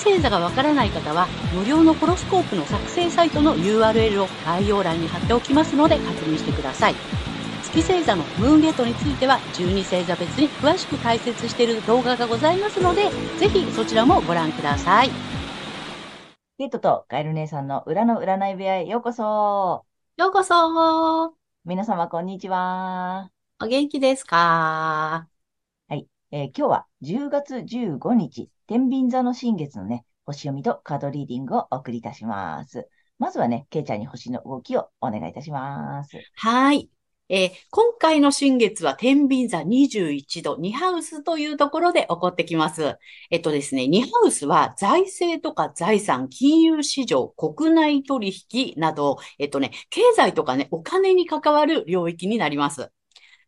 月星座がわからない方は、無料のホロスコープの作成サイトの URL を概要欄に貼っておきますので確認してください。月星座のムーンゲートについては12星座別に詳しく解説している動画がございますので、ぜひそちらもご覧ください。ゲートとカエル姉さんの裏の占い部屋へようこそ。ようこそ皆様こんにちは。お元気ですか？はい、えー、今日は10月15日、天秤座の新月のね、星読みとカードリーディングをお送りいたします。まずはね、ケイちゃんに星の動きをお願いいたします。はい。えー、今回の新月は天秤座21度、2ハウスというところで起こってきます。えっとですね、2ハウスは財政とか財産、金融市場、国内取引など、えっとね、経済とかね、お金に関わる領域になります。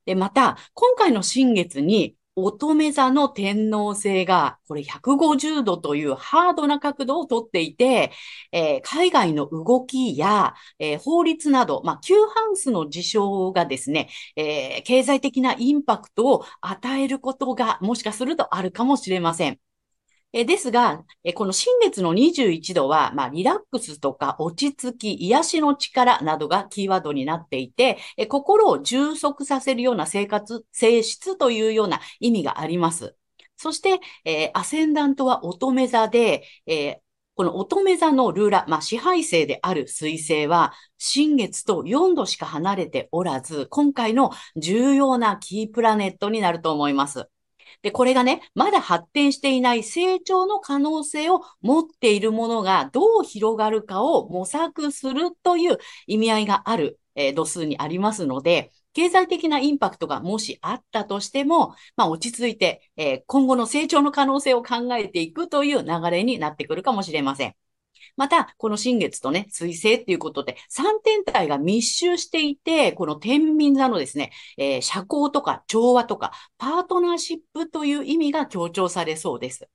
で、また、今回の新月に乙女座の天皇星が、これ150度というハードな角度をとっていて、えー、海外の動きや、えー、法律など、まあ、旧ハウスの事象がですね、えー、経済的なインパクトを与えることがもしかするとあるかもしれません。えですが、えこの新月の21度は、まあ、リラックスとか落ち着き、癒しの力などがキーワードになっていて、え心を充足させるような生活、性質というような意味があります。そして、えー、アセンダントは乙女座で、えー、この乙女座のルーラ、まあ、支配性である水星は、新月と4度しか離れておらず、今回の重要なキープラネットになると思います。で、これがね、まだ発展していない成長の可能性を持っているものがどう広がるかを模索するという意味合いがある、えー、度数にありますので、経済的なインパクトがもしあったとしても、まあ落ち着いて、えー、今後の成長の可能性を考えていくという流れになってくるかもしれません。また、この新月とね、水星っていうことで、3天体が密集していて、この天秤座のですね、えー、社交とか調和とか、パートナーシップという意味が強調されそうです。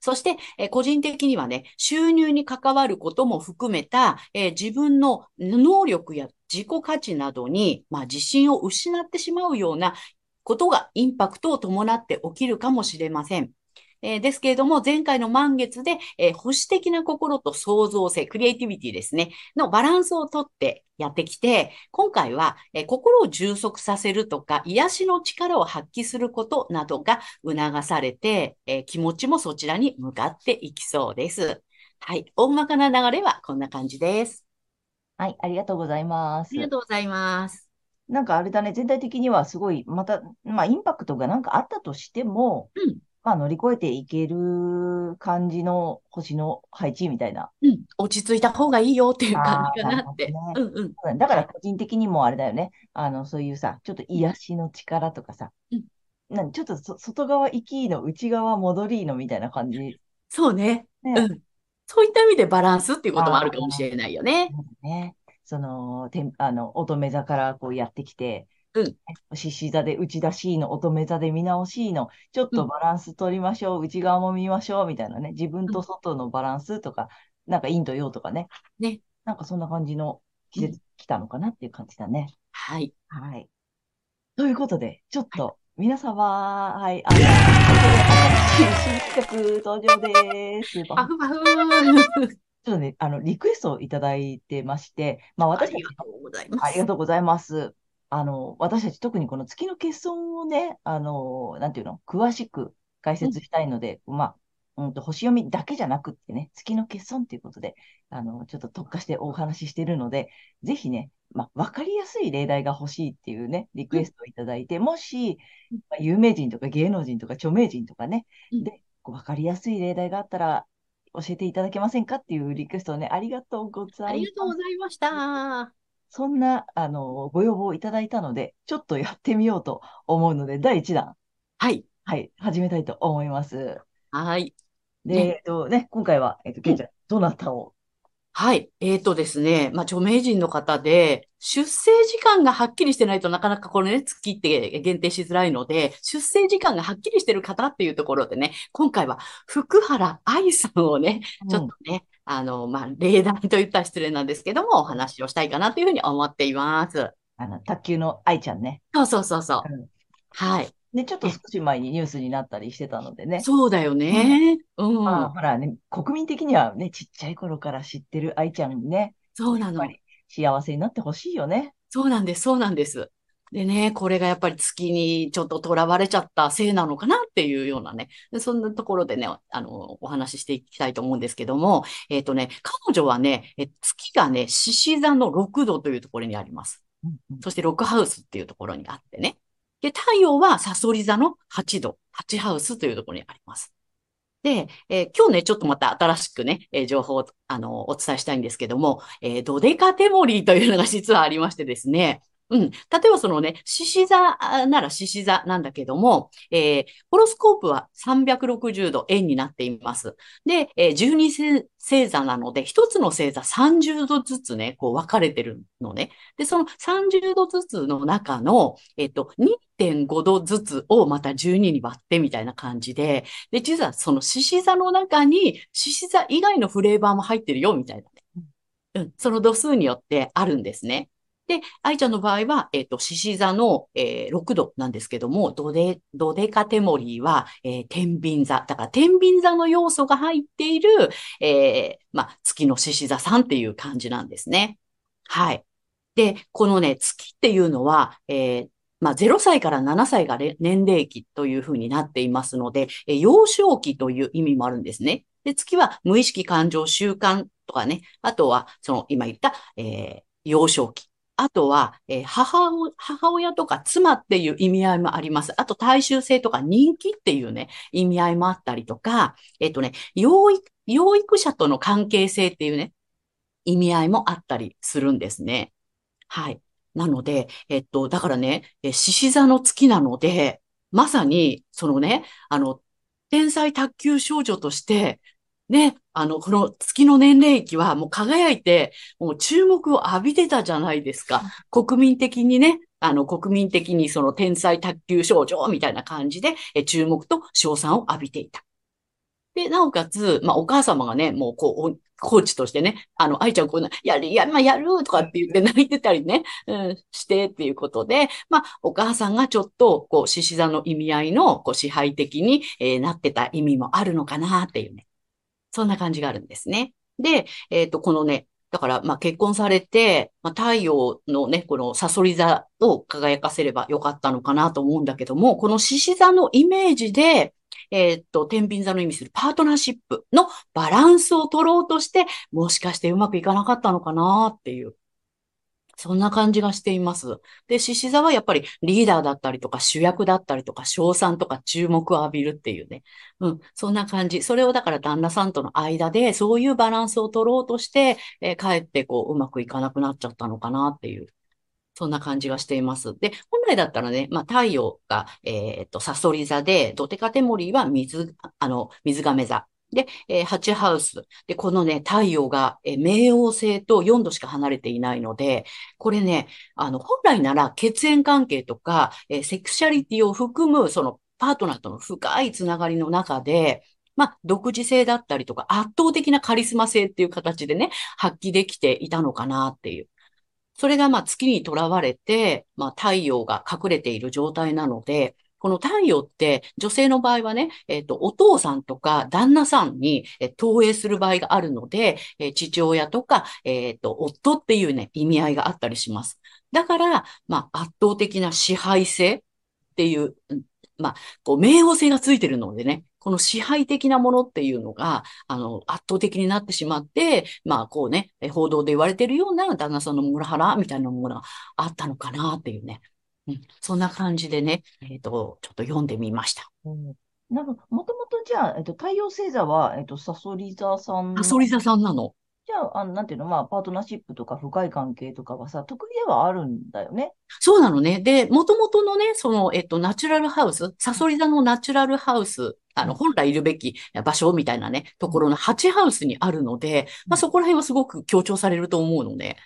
そして、えー、個人的にはね、収入に関わることも含めた、えー、自分の能力や自己価値などに、まあ、自信を失ってしまうようなことがインパクトを伴って起きるかもしれません。えー、ですけれども、前回の満月で、えー、保守的な心と創造性、クリエイティビティですね、のバランスをとってやってきて、今回は、えー、心を充足させるとか、癒しの力を発揮することなどが促されて、え気持ちもそちらに向かっていきそうです。はい。大まかな流れはこんな感じです。はい。ありがとうございます。ありがとうございます。なんかあれだね、全体的にはすごい、また、まあ、インパクトがなんかあったとしても、うん、まあ、乗り越えていける感じの星の配置みたいな。うん、落ち着いた方がいいよっていう感じかなって。ね、うんうん。だから個人的にもあれだよね。あの、そういうさ、ちょっと癒しの力とかさ、うん、なんちょっと外側行きの内側戻りのみたいな感じ。そうね。ねうん。そういった意味でバランスっていうこともあるかもしれないよね。ね。その、てあの、乙女座からこうやってきて、うん。獅子座で内出しの、乙女座で見直しの、ちょっとバランス取りましょう、うん、内側も見ましょう、みたいなね、自分と外のバランスとか、うん、なんか陰と陽とかね。ね。なんかそんな感じの季節来たのかなっていう感じだね。はい。はい。ということで、ちょっと、皆様、はい、あの、新企画登場です。パフパフ。ちょっとね、あの、リクエストをいただいてまして、まあ私ありがとうございます。ありがとうございます。あの、私たち特にこの月の欠損をね、あの、なんていうの、詳しく解説したいので、うん、まあ、うんと、星読みだけじゃなくってね、月の欠損ということで、あの、ちょっと特化してお話ししているので、ぜひね、まあ、わかりやすい例題が欲しいっていうね、リクエストをいただいて、うん、もし、まあ、有名人とか芸能人とか著名人とかね、うん、で、わかりやすい例題があったら、教えていただけませんかっていうリクエストをね、ありがとうございます。ありがとうございました。そんな、あの、ご要望いただいたので、ちょっとやってみようと思うので、第1弾。はい。はい、始めたいと思います。はい。で、えっとね、今回は、えっと、けいちゃん、どなたを？はい。えーとですね。まあ、著名人の方で、出生時間がはっきりしてないとなかなかこれね、月って限定しづらいので、出生時間がはっきりしてる方っていうところでね、今回は福原愛さんをね、ちょっとね、うん、あの、まあ、例題と言ったら失礼なんですけども、お話をしたいかなというふうに思っています。あの、卓球の愛ちゃんね。そうそうそうそう。うん、はい。ね、ちょっと少し前にニュースになったりしてたのでね。そうだよね。うん。まあ、ほらね、国民的にはね、ちっちゃい頃から知ってる愛ちゃんにね。そうなの。幸せになってほしいよね。そうなんです、そうなんです。でね、これがやっぱり月にちょっと囚われちゃったせいなのかなっていうようなね、そんなところでね、あの、お話ししていきたいと思うんですけども、えっ、ー、とね、彼女はね、え月がね、獅子座の6度というところにあります。うんうん、そして6ハウスっていうところにあってね。で、太陽はサソリ座の8度、8ハウスというところにあります。で、えー、今日ね、ちょっとまた新しくね、えー、情報を、あの、お伝えしたいんですけども、えー、ドデカテモリーというのが実はありましてですね、うん。例えばそのね、獅子座なら獅子座なんだけども、えー、ホロスコープは360度円になっています。で、えー、12星座なので、一つの星座30度ずつね、こう分かれてるのね。で、その30度ずつの中の、えっ、と、2.5度ずつをまた12に割ってみたいな感じで、で、実はその獅子座の中に獅子座以外のフレーバーも入ってるよ、みたいな。うん、その度数によってあるんですね。で、愛ちゃんの場合は、えっ、ー、と、獅子座の、えー、6度なんですけども、ドデ、ドデカテモリーは、えー、天秤座。だから、天秤座の要素が入っている、えー、まあ、月の獅子座さんっていう感じなんですね。はい。で、このね、月っていうのは、えー、まあ、0歳から7歳が年齢期というふうになっていますので、え幼少期という意味もあるんですね。で、月は無意識感情習慣とかね、あとは、その今言った、えー、幼少期。あとは、えー、母母親とか妻っていう意味合いもあります。あと、大衆性とか人気っていうね、意味合いもあったりとか、えっ、とね、養育、養育者との関係性っていうね、意味合いもあったりするんですね。はい。なので、えっと、だからね、獅子座の月なので、まさに、そのね、あの、天才卓球少女として、ね、あの、この月の年齢期はもう輝いて、もう注目を浴びてたじゃないですか。国民的にね、あの、国民的にその天才卓球少女みたいな感じで、え注目と賞賛を浴びていた。で、なおかつ、まあ、お母様がね、もう、こう、コーチとしてね、あの、愛ちゃんこうやる、や、まあ、やるとかって言って泣いてたりね、うん、してっていうことで、まあ、お母さんがちょっと、こう、獅子座の意味合いの、こう、支配的に、えー、なってた意味もあるのかなっていうね。そんな感じがあるんですね。で、えっ、ー、と、このね、だから、まあ、結婚されて、まあ、太陽のね、このサソリ座を輝かせればよかったのかなと思うんだけども、この獅子座のイメージで、えっ、と、天秤座の意味するパートナーシップのバランスを取ろうとして、もしかしてうまくいかなかったのかなっていう。そんな感じがしています。で、獅子座はやっぱりリーダーだったりとか主役だったりとか賞賛とか注目を浴びるっていうね。うん、そんな感じ。それをだから旦那さんとの間でそういうバランスを取ろうとして、えー、かえってこううまくいかなくなっちゃったのかなっていう。そんな感じがしています。で、本来だったらね、まあ、太陽が、えっ、と、サソリ座で、ドテカテモリーは水、あの、水亀座。で、えー、8ハウス。で、このね、太陽が、えー、冥王星と4度しか離れていないので、これね、あの、本来なら血縁関係とか、えー、セクシャリティを含む、その、パートナーとの深いつながりの中で、まあ、独自性だったりとか、圧倒的なカリスマ性っていう形でね、発揮できていたのかなっていう。それがまあ月にとらわれて、まあ太陽が隠れている状態なので、この太陽って女性の場合はね、えっ、ー、と、お父さんとか旦那さんに、え、投影する場合があるので、えー、父親とか、えっ、と、夫っていうね、意味合いがあったりします。だから、まあ、圧倒的な支配性っていう、まあ、こう、冥王星がついてるのでね、この支配的なものっていうのが、あの、圧倒的になってしまって、まあ、こうね、報道で言われてるような旦那さんのモラハラみたいなものがあったのかなっていうね。うん、そんな感じでね、えっ、ー、と、ちょっと読んでみました。うんなんか、もともとじゃあ、えっと、太陽星座は、えっと、サソリ座さん。サソリ座さんなの？じゃの、あの、なんていうの、まあ、パートナーシップとか深い関係とかはさ、得意ではあるんだよね。そうなのね。で、もともとのね、その、えっと、ナチュラルハウス、サソリ座のナチュラルハウス、あの、本来いるべき場所みたいなね、ところの8ハウスにあるので、まあ、そこら辺はすごく強調されると思うのね。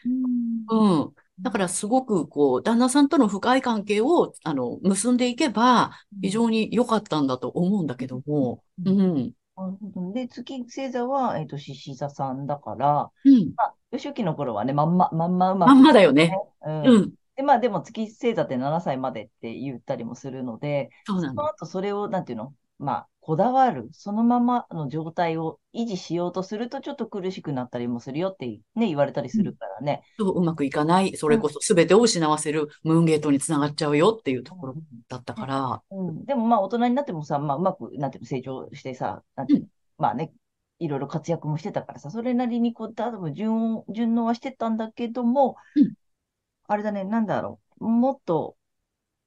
うん。うん。だからすごくこう、旦那さんとの深い関係を、あの、結んでいけば、非常に良かったんだと思うんだけども、ううんん。なるほどで、月星座は、えっと、獅子座さんだから、うん。まあ、幼少期の頃はね、まんま、まんまうままんくまだよね。うんうん。で、まあでも月星座って7歳までって言ったりもするので、そそうなの。の後それを、なんていうの、まあ、こだわる、そのままの状態を維持しようとすると、ちょっと苦しくなったりもするよってね、言われたりするからね。そううまくいかない、それこそ全てを失わせるムーンゲートにつながっちゃうよっていうところだったから、うん、でもまあ大人になってもさ、まあうまく、なんていうの、成長してさ、なんていうの、まあね、いろいろ活躍もしてたからさ、それなりにこう、多分順応、順応はしてたんだけども、うん。あれだね、なんだろう、もっと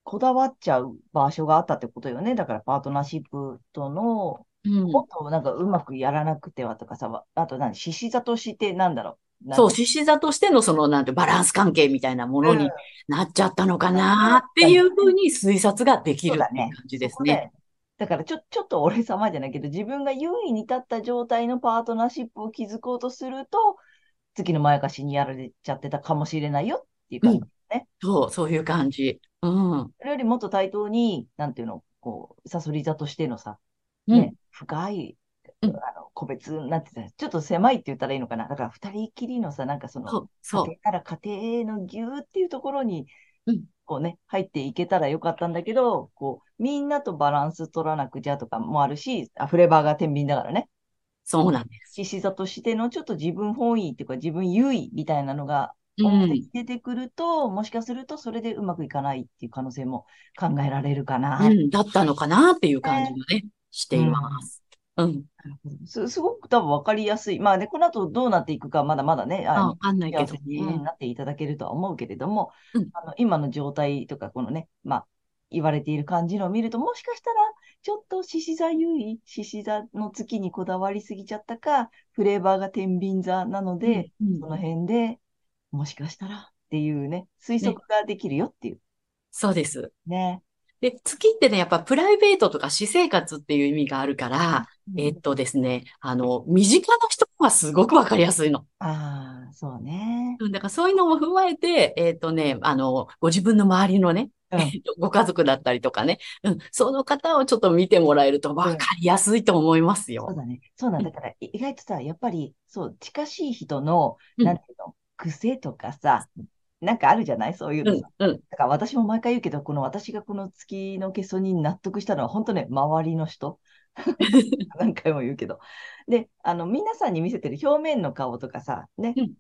こだわっちゃう場所があったってことよね。だからパートナーシップとの、うんもっとなんかうまくやらなくてはとかさ、あと何、獅子座としてなんだろう？そう、か獅子座としてのその、なんてバランス関係みたいなものうんになっちゃったのかなっていうふうに推察ができる感じですね。だからちょ、ちょっと俺様じゃないけど、自分が優位に立った状態のパートナーシップを築こうとすると、月のまやかしにやられちゃってたかもしれないよっていう感じね。そう、そういう感じ。うん。それよりもっと対等に、なんていうの、こう、サソリ座としてのさ、うんね、深い、うんあの、個別になってた、ちょっと狭いって言ったらいいのかな。だから二人きりのさ、なんかその、そう、そう。家庭から家庭のぎゅーっていうところにうん、こうね、入っていけたらよかったんだけど、こう、みんなとバランス取らなくちゃとかもあるし、あフレーバーが天秤だからね。そうなんです。獅子座としてのちょっと自分本位っていうか自分優位みたいなのがうん。表に出てくると、もしかするとそれでうまくいかないっていう可能性も考えられるかな。うん、だったのかなっていう感じがね、しています。うん。すすごく多分分かりやすい。まあね、この後どうなっていくかまだまだね、あのあんないけどね。なっていただけるとは思うけれども、うんあの今の状態とか、このね、まあ、言われている感じのを見ると、もしかしたら、ちょっと獅子座優位、獅子座の月にこだわりすぎちゃったか、フレーバーが天秤座なので、うんその辺でもしかしたらっていうね、推測ができるよっていうそうです。ね。で、月ってね、やっぱプライベートとか私生活っていう意味があるから、えっとですね、あの、身近な人はすごくわかりやすいの。ああ、そうね。うんだからそういうのも踏まえて、えっとね、あの、ご自分の周りのね、うんえっとご家族だったりとかね、うん、その方をちょっと見てもらえるとわかりやすいと思いますよ。そうだね。そうなんだから、い意外とさ、やっぱり、そう、近しい人の、うんなんていうの、癖とかさ、なんかあるじゃない？そういううんうん。だから私も毎回言うけど、この私がこの月の欠損に納得したのは、本当ね、周りの人。何回も言うけど。で、あの、皆さんに見せてる表面の顔とかさ、ね、うん。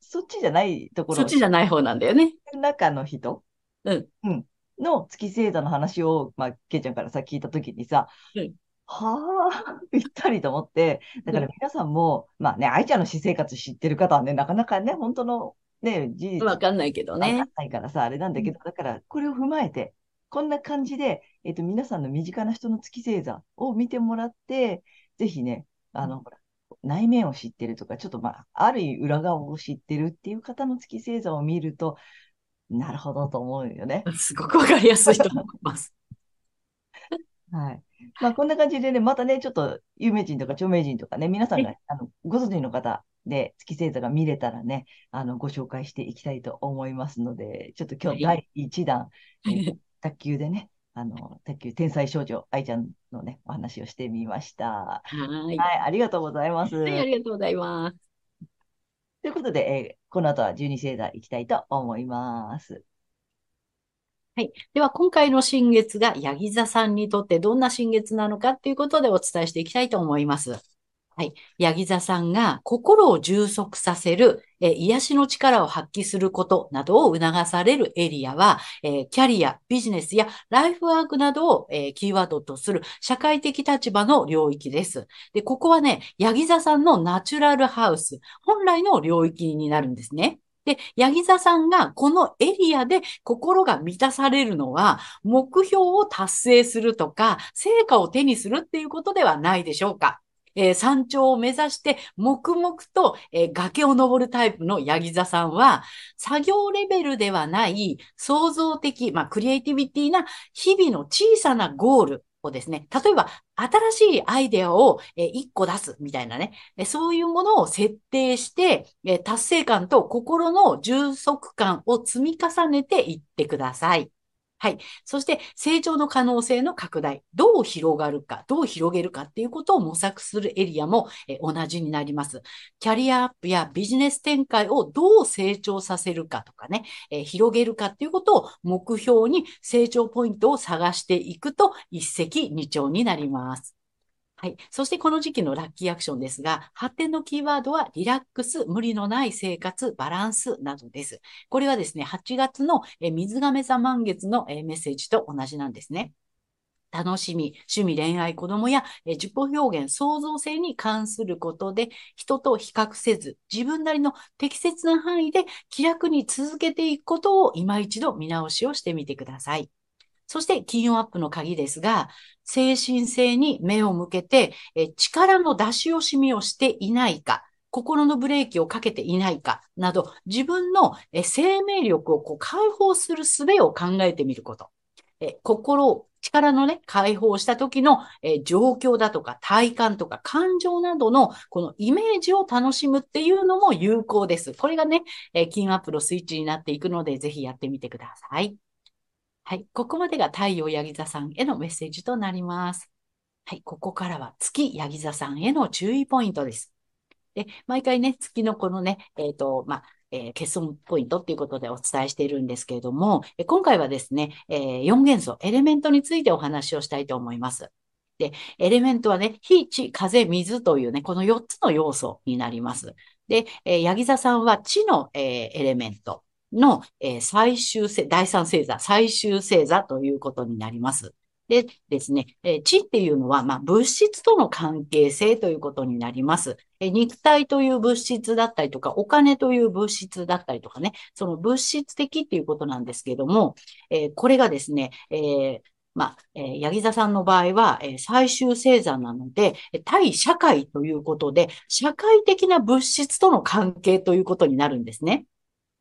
そっちじゃないところ。そっちじゃない方なんだよね。中の人、うん。の月星座の話を、まあ、けいちゃんからさ、聞いたときにさ、うんはあ、ぴったりと思って、だから皆さんも、まあね、愛ちゃんの私生活知ってる方はね、なかなかね、本当のね、事実わかんないけどわかんね。ないからさ、あれなんだけど、だから、これを踏まえて、こんな感じで、えっと、皆さんの身近な人の月星座を見てもらって、ぜひね、あの、ほら、内面を知ってるとか、ちょっとまあ、ある意味裏側を知ってるっていう方の月星座を見ると、なるほどと思うよね。すごくわかりやすいと思います。はい。まあ、こんな感じでね、またね、ちょっと有名人とか著名人とかね、皆さんが、あの、ご存知の方で月星座が見れたらね、あの、ご紹介していきたいと思いますので、ちょっと今日はい第1弾、えー 卓球でね、あの、卓球天才少女愛ちゃんのね、お話をしてみました。はーい。はい、ありがとうございます。はい、ありがとうございます。ということで、えーこの後は12星座いきたいと思います。はい。では、今回の新月がヤギ座さんにとってどんな新月なのかっていうことでお伝えしていきたいと思います。はい。ヤギ座さんが心を充足させる、え癒しの力を発揮することなどを促されるエリアは、えキャリア、ビジネスやライフワークなどを、えキーワードとする社会的立場の領域です。で、ここはね、ヤギ座さんのナチュラルハウス、本来の領域になるんですね。で、ヤギ座さんがこのエリアで心が満たされるのは、目標を達成するとか、成果を手にするっていうことではないでしょうか。えー山頂を目指して黙々と、えー崖を登るタイプのヤギ座さんは、作業レベルではない創造的、まあ、クリエイティビティな日々の小さなゴールをですね、例えば新しいアイデアを1個出すみたいなね、そういうものを設定して、達成感と心の充足感を積み重ねていってください。はい。そして、成長の可能性の拡大。どう広がるか、どう広げるかっていうことを模索するエリアも同じになります。キャリアアップやビジネス展開をどう成長させるかとかね、え広げるかっていうことを目標に成長ポイントを探していくと一石二鳥になります。はい。そしてこの時期のラッキーアクションですが、発展のキーワードはリラックス、無理のない生活、バランスなどです。これはですね、8月の水亀座満月のメッセージと同じなんですね。楽しみ、趣味、恋愛、子供やえ自己表現、創造性に関することで、人と比較せず、自分なりの適切な範囲で気楽に続けていくことを今一度見直しをしてみてください。そして、金運アップの鍵ですが、精神性に目を向けて、え力の出し惜しみをしていないか、心のブレーキをかけていないかなど、自分のえ生命力をこう解放する術を考えてみること。え心を、力のね、解放した時の、え状況だとか体感とか感情などのこのイメージを楽しむっていうのも有効です。これがね、えー金アップのスイッチになっていくので、ぜひやってみてください。はい。ここまでが太陽ヤギ座さんへのメッセージとなります。はい。ここからは月ヤギ座さんへの注意ポイントです。で、毎回ね、月のこのね、えっ、と、まあ、えー欠損ポイントっていうことでお伝えしているんですけれども、今回はですね、え4元素、エレメントについてお話をしたいと思います。で、エレメントはね、火、地、風、水というね、この4つの要素になります。で、えー、ヤギ座さんは地の、えーエレメントの、えー最終星、第三星座、最終星座ということになります。でですね、えー地っていうのは、まあ、物質との関係性ということになります。え肉体という物質だったりとか、お金という物質だったりとかね、その物質的っていうことなんですけども、えーこれがですね、えーまあ、えー、ヤギ座さんの場合は、え最終星座なので、対社会ということで、社会的な物質との関係ということになるんですね。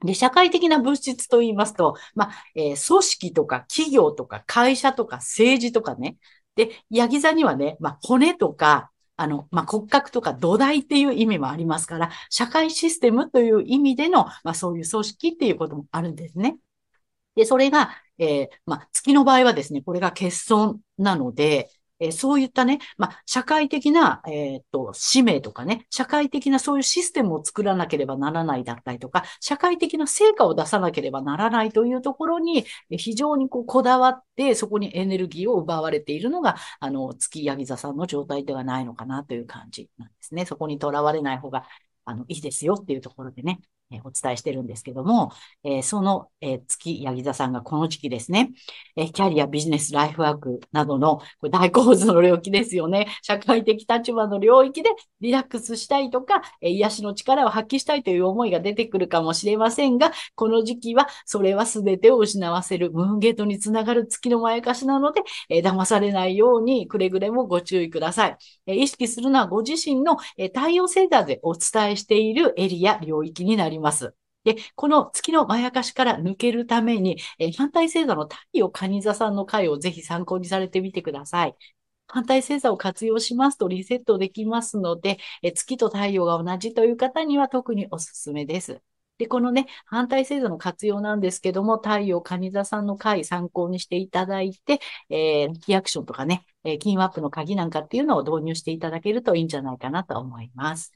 で、社会的な物質と言いますと、まあ、えー組織とか企業とか会社とか政治とかね。で、ヤギ座にはね、まあ、骨とか、あの、まあ、骨格とか土台っていう意味もありますから、社会システムという意味での、まあ、そういう組織っていうこともあるんですね。で、それが、えーまあ、月の場合はですね、これが欠損なので、えーそういったね、まあ、社会的な、えーっと、使命とかね、社会的なそういうシステムを作らなければならないだったりとか、社会的な成果を出さなければならないというところに、非常にこうこだわって、そこにエネルギーを奪われているのが、あの、月ヤギ座さんの状態ではないのかなという感じなんですね。そこにとらわれない方が、あの、いいですよっていうところでね、お伝えしてるんですけども、えその、え月ヤギ座さんがこの時期ですね、えキャリア、ビジネス、ライフワークなどのこれ大構図の領域ですよね。社会的立場の領域でリラックスしたいとか、えー癒しの力を発揮したいという思いが出てくるかもしれませんが、この時期はそれは全てを失わせるムーンゲートにつながる月のまやかしなので、え騙されないようにくれぐれもご注意ください。え意識するのはご自身の、えー太陽星座でお伝えしているエリア、領域になります。ますで、この月のまやかしから抜けるために、え反対星座の太陽蟹座さんの回をぜひ参考にされてみてください。反対星座を活用しますとリセットできますので、え月と太陽が同じという方には特におすすめです。で、このね、反対星座の活用なんですけども、太陽蟹座さんの回参考にしていただいて、えー、リアクションとかね、えー、金アップの鍵なんかっていうのを導入していただけるといいんじゃないかなと思います。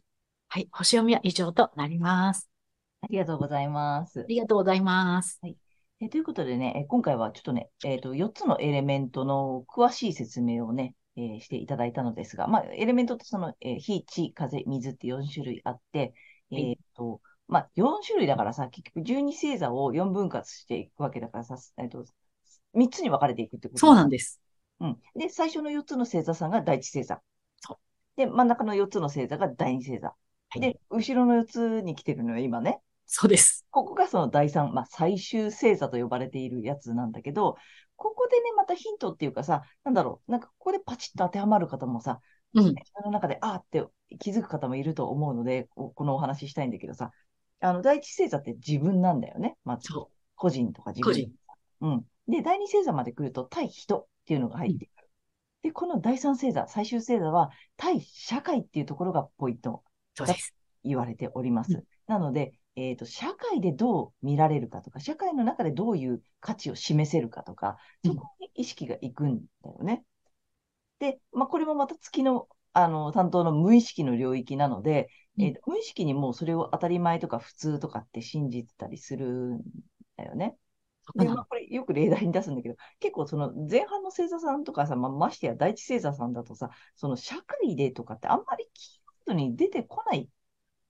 はい、星読みは以上となります。ありがとうございますあ。りがとうございます。えということでね、え今回はちょっとね、えっと、4つのエレメントの詳しい説明をね、えーしていただいたのですが、まあ、エレメントってその、えー火、地、風、水って4種類あって、はいえっと、まあ、4種類だからさ、結局12星座を4分割していくわけだからさ、えっと、3つに分かれていくってことそうなんです。うん。で、最初の4つの星座さんが第一星座。そうで、真ん中の4つの星座が第二星座。はいで、後ろの4つに来てるのよ、今ね。そうです。ここがその第三、まあ、最終星座と呼ばれているやつなんだけど、ここでね、またヒントっていうかさ、なんだろう、なんかここでパチッと当てはまる方もさ、うん。自分の中で、あーって気づく方もいると思うので、ここのお話ししたいんだけどさ、あの、第一星座って自分なんだよね。まず、そ個人とか自個分。人。うん。で、第二星座まで来ると、対人っていうのが入ってくる。で、この第三星座、最終星座は、対社会っていうところがポイントそうです。言われております。うなので、えっ、と、社会でどう見られるかとか、社会の中でどういう価値を示せるかとか、そこに意識がいくんだよね。で、まあ、これもまた月の、あの、担当の無意識の領域なので、うんえーと無意識にもうそれを当たり前とか普通とかって信じてたりするんだよね。で、まあ、これよく例題に出すんだけど、結構その前半の星座さんとかさ、まあ、ましてや第一星座さんだとさ、その社会でとかってあんまりキーワードに出てこない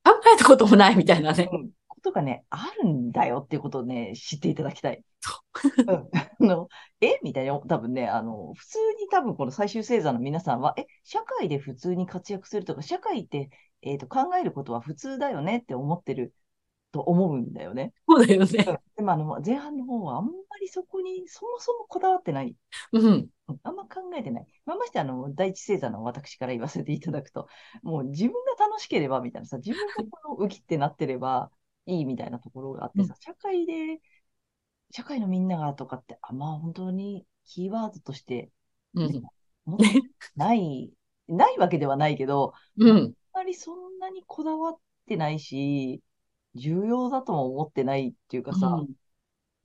考えたこともないみたいなね。うんことがね、あるんだよっていうことをね、知っていただきたい。そうん あのえ？みたいな、多分ね、あの、普通に多分この最終星座の皆さんは、え、社会で普通に活躍するとか、社会って、えっと、考えることは普通だよねって思ってると思うんだよね。そうだよね。うんでもあの、前半の方はあんまりそこにそもそもこだわってない。うん。うんあんま考えてない。まあ、ましてあの、第一星座の私から言わせていただくと、もう自分が楽しければみたいなさ、自分がこのウキってなってればいいみたいなところがあってさ、社会で、社会のみんながとかって、あ、まあ本当にキーワードとして、うん。ない、ないわけではないけど、うん。あんまりそんなにこだわってないし、重要だとも思ってないっていうかさ、うん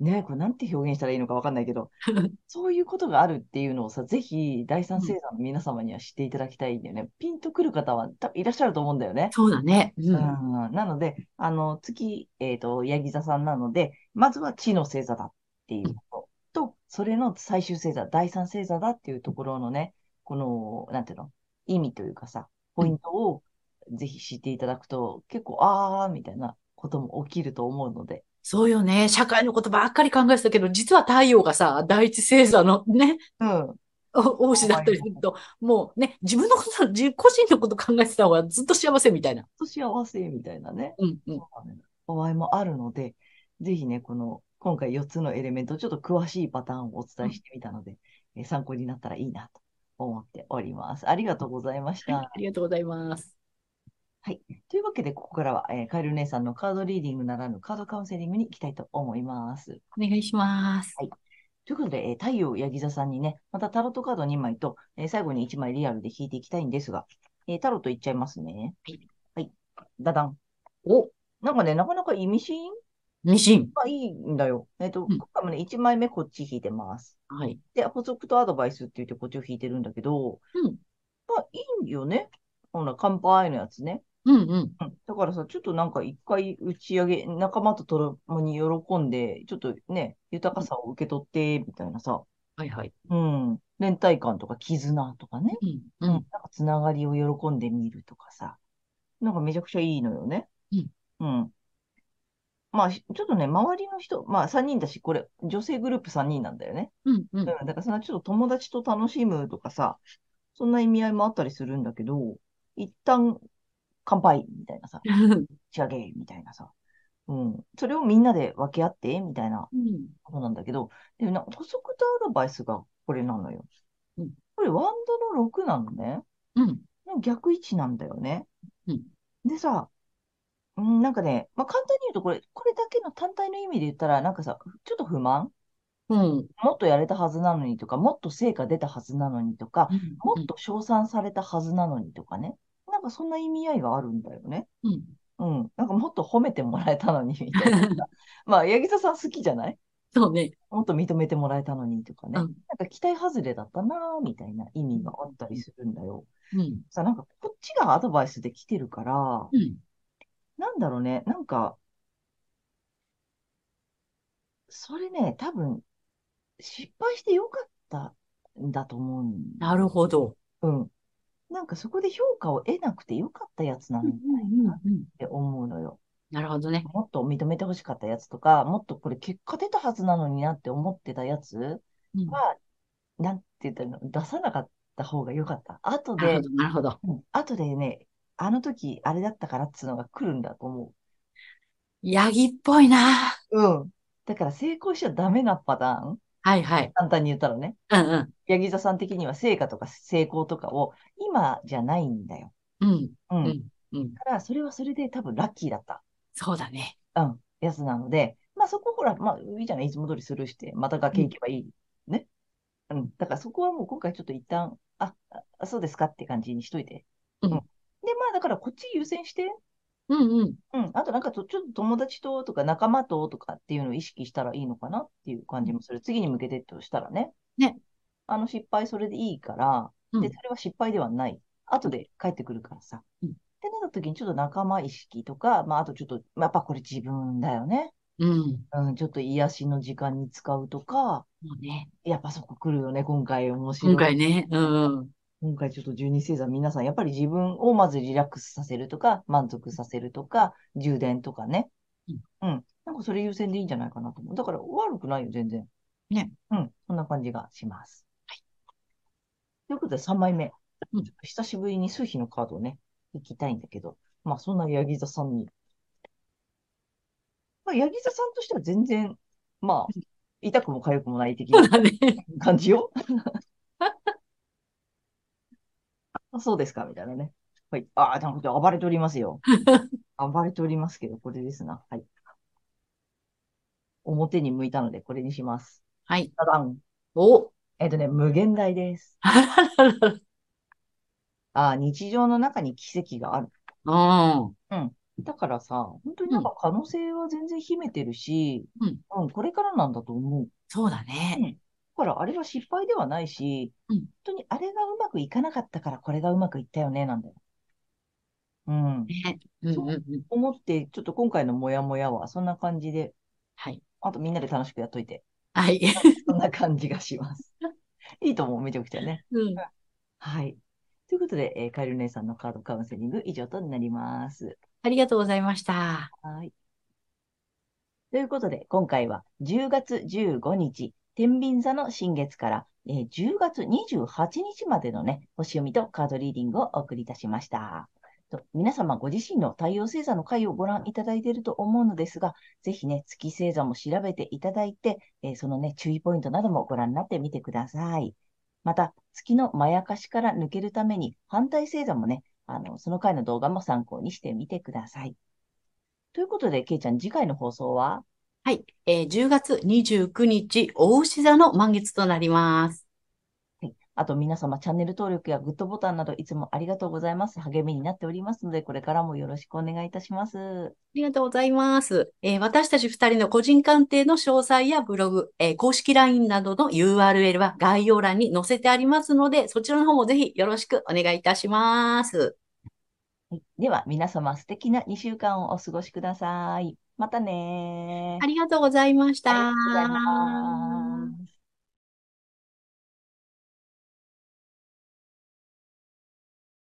ねこれなんて表現したらいいのかわかんないけど、そういうことがあるっていうのをさ、ぜひ第三星座の皆様には知っていただきたいんだよね。ピンとくる方は多分いらっしゃると思うんだよね。そうだね。う。うんん、なので、あの、月、えっと、ヤギ座さんなので、まずは地の星座だっていうことと、それの最終星座、第三星座だっていうところのね、この、なんていうの、意味というかさ、ポイントをぜひ知っていただくと、結構、あーみたいなことも起きると思うので、そうよね。社会のことばっかり考えてたけど、実は太陽がさ、第一星座のね、うん、お王子だったりすると、もうね、自分のこと、自個人のこと考えてた方がずっと幸せみたいな。と幸せみたいなね、うん、うん。場合もあるので、ぜひね、この、今回4つのエレメント、ちょっと詳しいパターンをお伝えしてみたので、えー参考になったらいいなと思っております。ありがとうございました。ありがとうございます。というわけで、ここからは、えーカエル姉さんのカードリーディングならぬカードカウンセリングに行きたいと思います。お願いします。ということで、えー太陽ヤギ座さんにね、またタロットカード2枚と、えー最後に1枚リアルで引いていきたいんですが、えータロットいっちゃいますね。はい。はい。ダダン。お、なんかね、なかなか意味深ミシン。がいいんだよ。えっ、と、うん今回もね、1枚目こっち引いてます。はい。で、補足とアドバイスって言ってこっちを引いてるんだけど、うん。まあ、いいよね。ほら、乾杯のやつね。うん、うん。うんだからさ、ちょっとなんか一回打ち上げ、仲間とともに喜んで、ちょっとね、豊かさを受け取って、みたいなさ、はい、はい。うん、連帯感とか絆とかね、うん、うん、なんかつながりを喜んでみるとかさ、なんかめちゃくちゃいいのよね。うん。うん。まあ、しちょっとね、周りの人、まあ3人だし、これ、女性グループ3人なんだよね。うん、う。うんん、だからそんなちょっと友達と楽しむとかさ、そんな意味合いもあったりするんだけど、一旦乾杯みたいなさ、打ち上げみたいなさ、うん、それをみんなで分け合ってみたいなうん。ことなんだけど、でもな補足とアドバイスがこれなのよ。うんこれワンドの6なのね。うん。の逆位置なんだよね。うんでさ、うん、なんかね、まあ、簡単に言うとこれ、これだけの単体の意味で言ったら、なんかさ、ちょっと不満？うん。もっとやれたはずなのにとか、もっと成果出たはずなのにとか、もっと称賛されたはずなのにとかね。かそんな意味合いがあるんだよね。うん。うん。なんかもっと褒めてもらえたのに、みたいなさ。まあ、八木座さん好きじゃない？そうね。もっと認めてもらえたのにとかね。うんなんか期待外れだったなぁ、みたいな意味があったりするんだよ。うん。さ、なんかこっちがアドバイスで来てるから、うん。なんだろうね、なんか、それね、多分、失敗してよかったんだと思うんなるほど。うん。なんかそこで評価を得なくてよかったやつなうんのかなっうん。て思うのよ。なるほどね。もっと認めてほしかったやつとか、もっとこれ結果出たはずなのになって思ってたやつうんは、なんて言ったの、出さなかった方がよかった。後で、なるほど。うん後でね、あの時あれだったからっつうのが来るんだと思ヤギっぽいな。う。うん。だから成功しちゃダメなパターン。はいはい。簡単に言ったらね。うんうん。ヤギ座さん的には成果とか成功とかを今じゃないんだよ。うん。う。うんん。うん。だから、それはそれで多分ラッキーだった。そうだね。うん。やつなので、まあそこほら、まあいいじゃない、いつも通りスルーして、また崖行けばいい。ね。うん。だからそこはもう今回ちょっと一旦、あ、あそうですかって感じにしといて。うんで、まあだからこっち優先して、うんうん。うん。あとなんかと、ちょっと友達ととか仲間ととかっていうのを意識したらいいのかなっていう感じもする。次に向けてとしたらね。ね。あの失敗それでいいから、うんで、それは失敗ではない。後で帰ってくるからさ。うんってなった時にちょっと仲間意識とか、まああとちょっと、まあやっぱこれ自分だよね。うん。うん、ちょっと癒しの時間に使うとか、もうね。やっぱそこ来るよね、今回面白い。今回ね。うんうん。今回ちょっと12星座皆さん、やっぱり自分をまずリラックスさせるとか、満足させるとか、充電とかね。うん。うん。なんかそれ優先でいいんじゃないかなと思う。だから悪くないよ、全然。ね。うん。そんな感じがします。ということで3枚目。うん久しぶりに数比のカードをね、いきたいんだけど、まあそんなヤギ座さんに。まあヤギ座さんとしては全然、まあ、痛くも痒くもない的な。感じよ。あそうですか、みたいなね。はい。ああ、なんか暴れておりますよ。暴れておりますけど、これですな。はい。表に向いたので、これにします。はい。ダダン。お。えっとね、無限大です。ああ、日常の中に奇跡がある。うん。だからさ、本当になんか可能性は全然秘めてるし、うん、これからなんだと思う。そうだね。だからあれは失敗ではないし、うん本当にあれがうまくいかなかったからこれがうまくいったよね、なんだよ。うん。ね。う。思って、ちょっと今回のモヤモヤはそんな感じで、はい。あとみんなで楽しくやっといて、はい。そんな感じがします。いいと思う、めちゃくちゃね。うん。はい。ということで、えーカエル姉さんのカードカウンセリング以上となります。ありがとうございました。はい。ということで、今回は10月15日、天秤座の新月から、えー10月28日までのね、星読みとカードリーディングをお送りいたしました。と皆様ご自身の太陽星座の回をご覧いただいていると思うのですが、ぜひね、月星座も調べていただいて、えーそのね、注意ポイントなどもご覧になってみてください。また、月のまやかしから抜けるために、反対星座もね、あの、その回の動画も参考にしてみてください。ということで、けいちゃん、次回の放送は？はい。えー10月29日、大牛座の満月となります。はい。あと皆様、チャンネル登録やグッドボタンなどいつもありがとうございます。励みになっておりますので、これからもよろしくお願いいたします。ありがとうございます。えー私たち二人の個人鑑定の詳細やブログ、えー公式 LINE などの URL は概要欄に載せてありますので、そちらの方もぜひよろしくお願いいたします。はい、では、皆様、素敵な2週間をお過ごしください。またねありがとうございました。ありがとうございます。